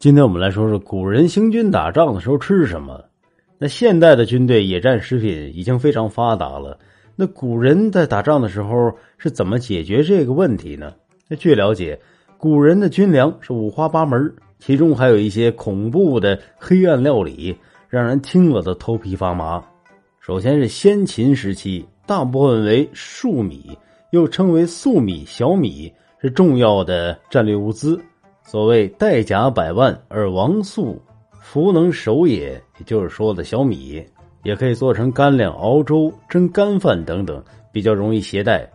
今天我们来说说古人行军打仗的时候吃什么。那现代的军队野战食品已经非常发达了，那古人在打仗的时候是怎么解决这个问题呢？那据了解，古人的军粮是五花八门，其中还有一些恐怖的黑暗料理，让人听了都头皮发麻。首先是先秦时期，大部分为粟米，又称为粟米、小米，是重要的战略物资。所谓“带甲百万而王粟，弗能守也”，也就是说的小米，也可以做成干粮、熬粥、蒸干饭等等，比较容易携带。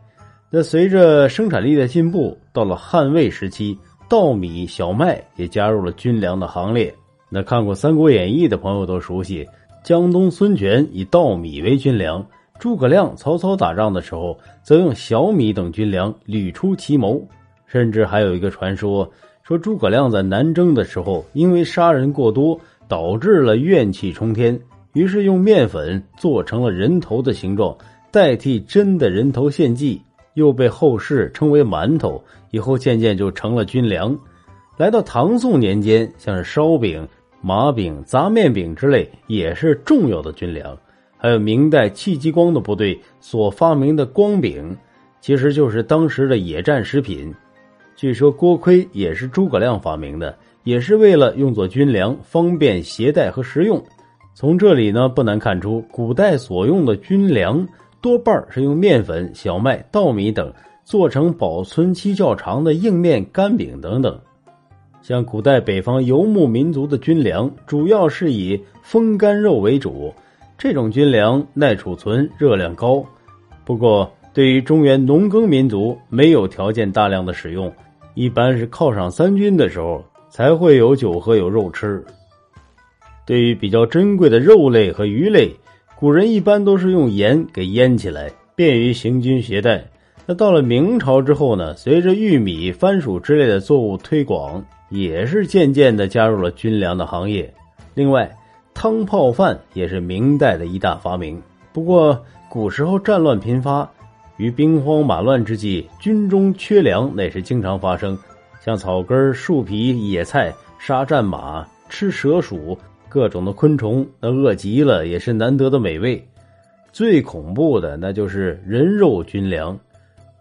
那随着生产力的进步，到了汉魏时期，稻米、小麦也加入了军粮的行列。那看过《三国演义》的朋友都熟悉，江东孙权以稻米为军粮，诸葛亮、曹操打仗的时候则用小米等军粮屡出奇谋，甚至还有一个传说。说诸葛亮在南征的时候，因为杀人过多，导致了怨气冲天，于是用面粉做成了人头的形状，代替真的人头献祭，又被后世称为馒头。以后渐渐就成了军粮。来到唐宋年间，像是烧饼、麻饼、杂面饼之类，也是重要的军粮。还有明代戚继光的部队所发明的光饼，其实就是当时的野战食品。据说锅盔也是诸葛亮发明的，也是为了用作军粮，方便携带和食用。从这里呢，不难看出，古代所用的军粮多半是用面粉、小麦、稻米等做成保存期较长的硬面、干饼等等。像古代北方游牧民族的军粮，主要是以风干肉为主，这种军粮耐储存，热量高。不过，对于中原农耕民族，没有条件大量的使用。一般是犒赏三军的时候才会有酒喝有肉吃。对于比较珍贵的肉类和鱼类，古人一般都是用盐给腌起来，便于行军携带。那到了明朝之后呢，随着玉米、番薯之类的作物推广，也是渐渐的加入了军粮的行业。另外，汤泡饭也是明代的一大发明。不过，古时候战乱频发。于兵荒马乱之际，军中缺粮那是经常发生，像草根、树皮、野菜，杀战马、吃蛇鼠，各种的昆虫，那饿极了也是难得的美味。最恐怖的那就是人肉军粮。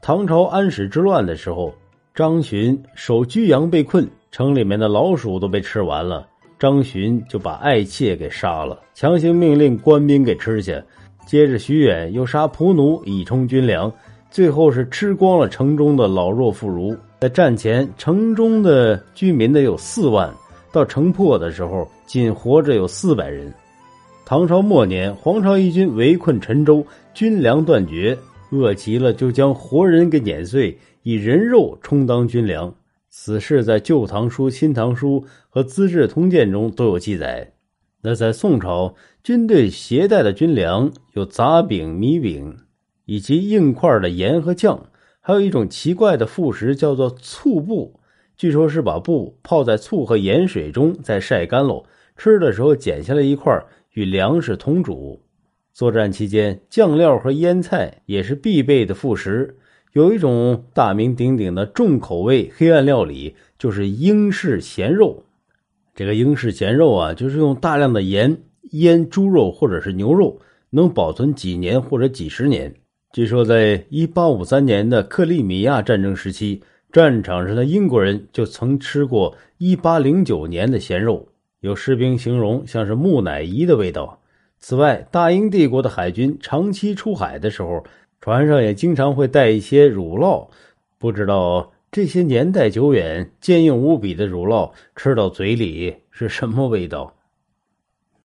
唐朝安史之乱的时候，张巡守居阳被困，城里面的老鼠都被吃完了，张巡就把爱妾给杀了，强行命令官兵给吃下。接着，徐远又杀仆奴以充军粮，最后是吃光了城中的老弱妇孺。在战前，城中的居民得有四万，到城破的时候，仅活着有四百人。唐朝末年，黄巢义军围困陈州，军粮断绝，饿极了就将活人给碾碎，以人肉充当军粮。此事在《旧唐书》《新唐书》和《资治通鉴》中都有记载。那在宋朝，军队携带的军粮有杂饼、米饼，以及硬块的盐和酱，还有一种奇怪的副食叫做醋布，据说是把布泡在醋和盐水中再晒干喽，吃的时候剪下来一块与粮食同煮。作战期间，酱料和腌菜也是必备的副食。有一种大名鼎鼎的重口味黑暗料理，就是英式咸肉。这个英式咸肉啊，就是用大量的盐腌猪肉或者是牛肉，能保存几年或者几十年。据说，在一八五三年的克里米亚战争时期，战场上的英国人就曾吃过一八零九年的咸肉，有士兵形容像是木乃伊的味道。此外，大英帝国的海军长期出海的时候，船上也经常会带一些乳酪，不知道。这些年代久远、坚硬无比的乳酪，吃到嘴里是什么味道？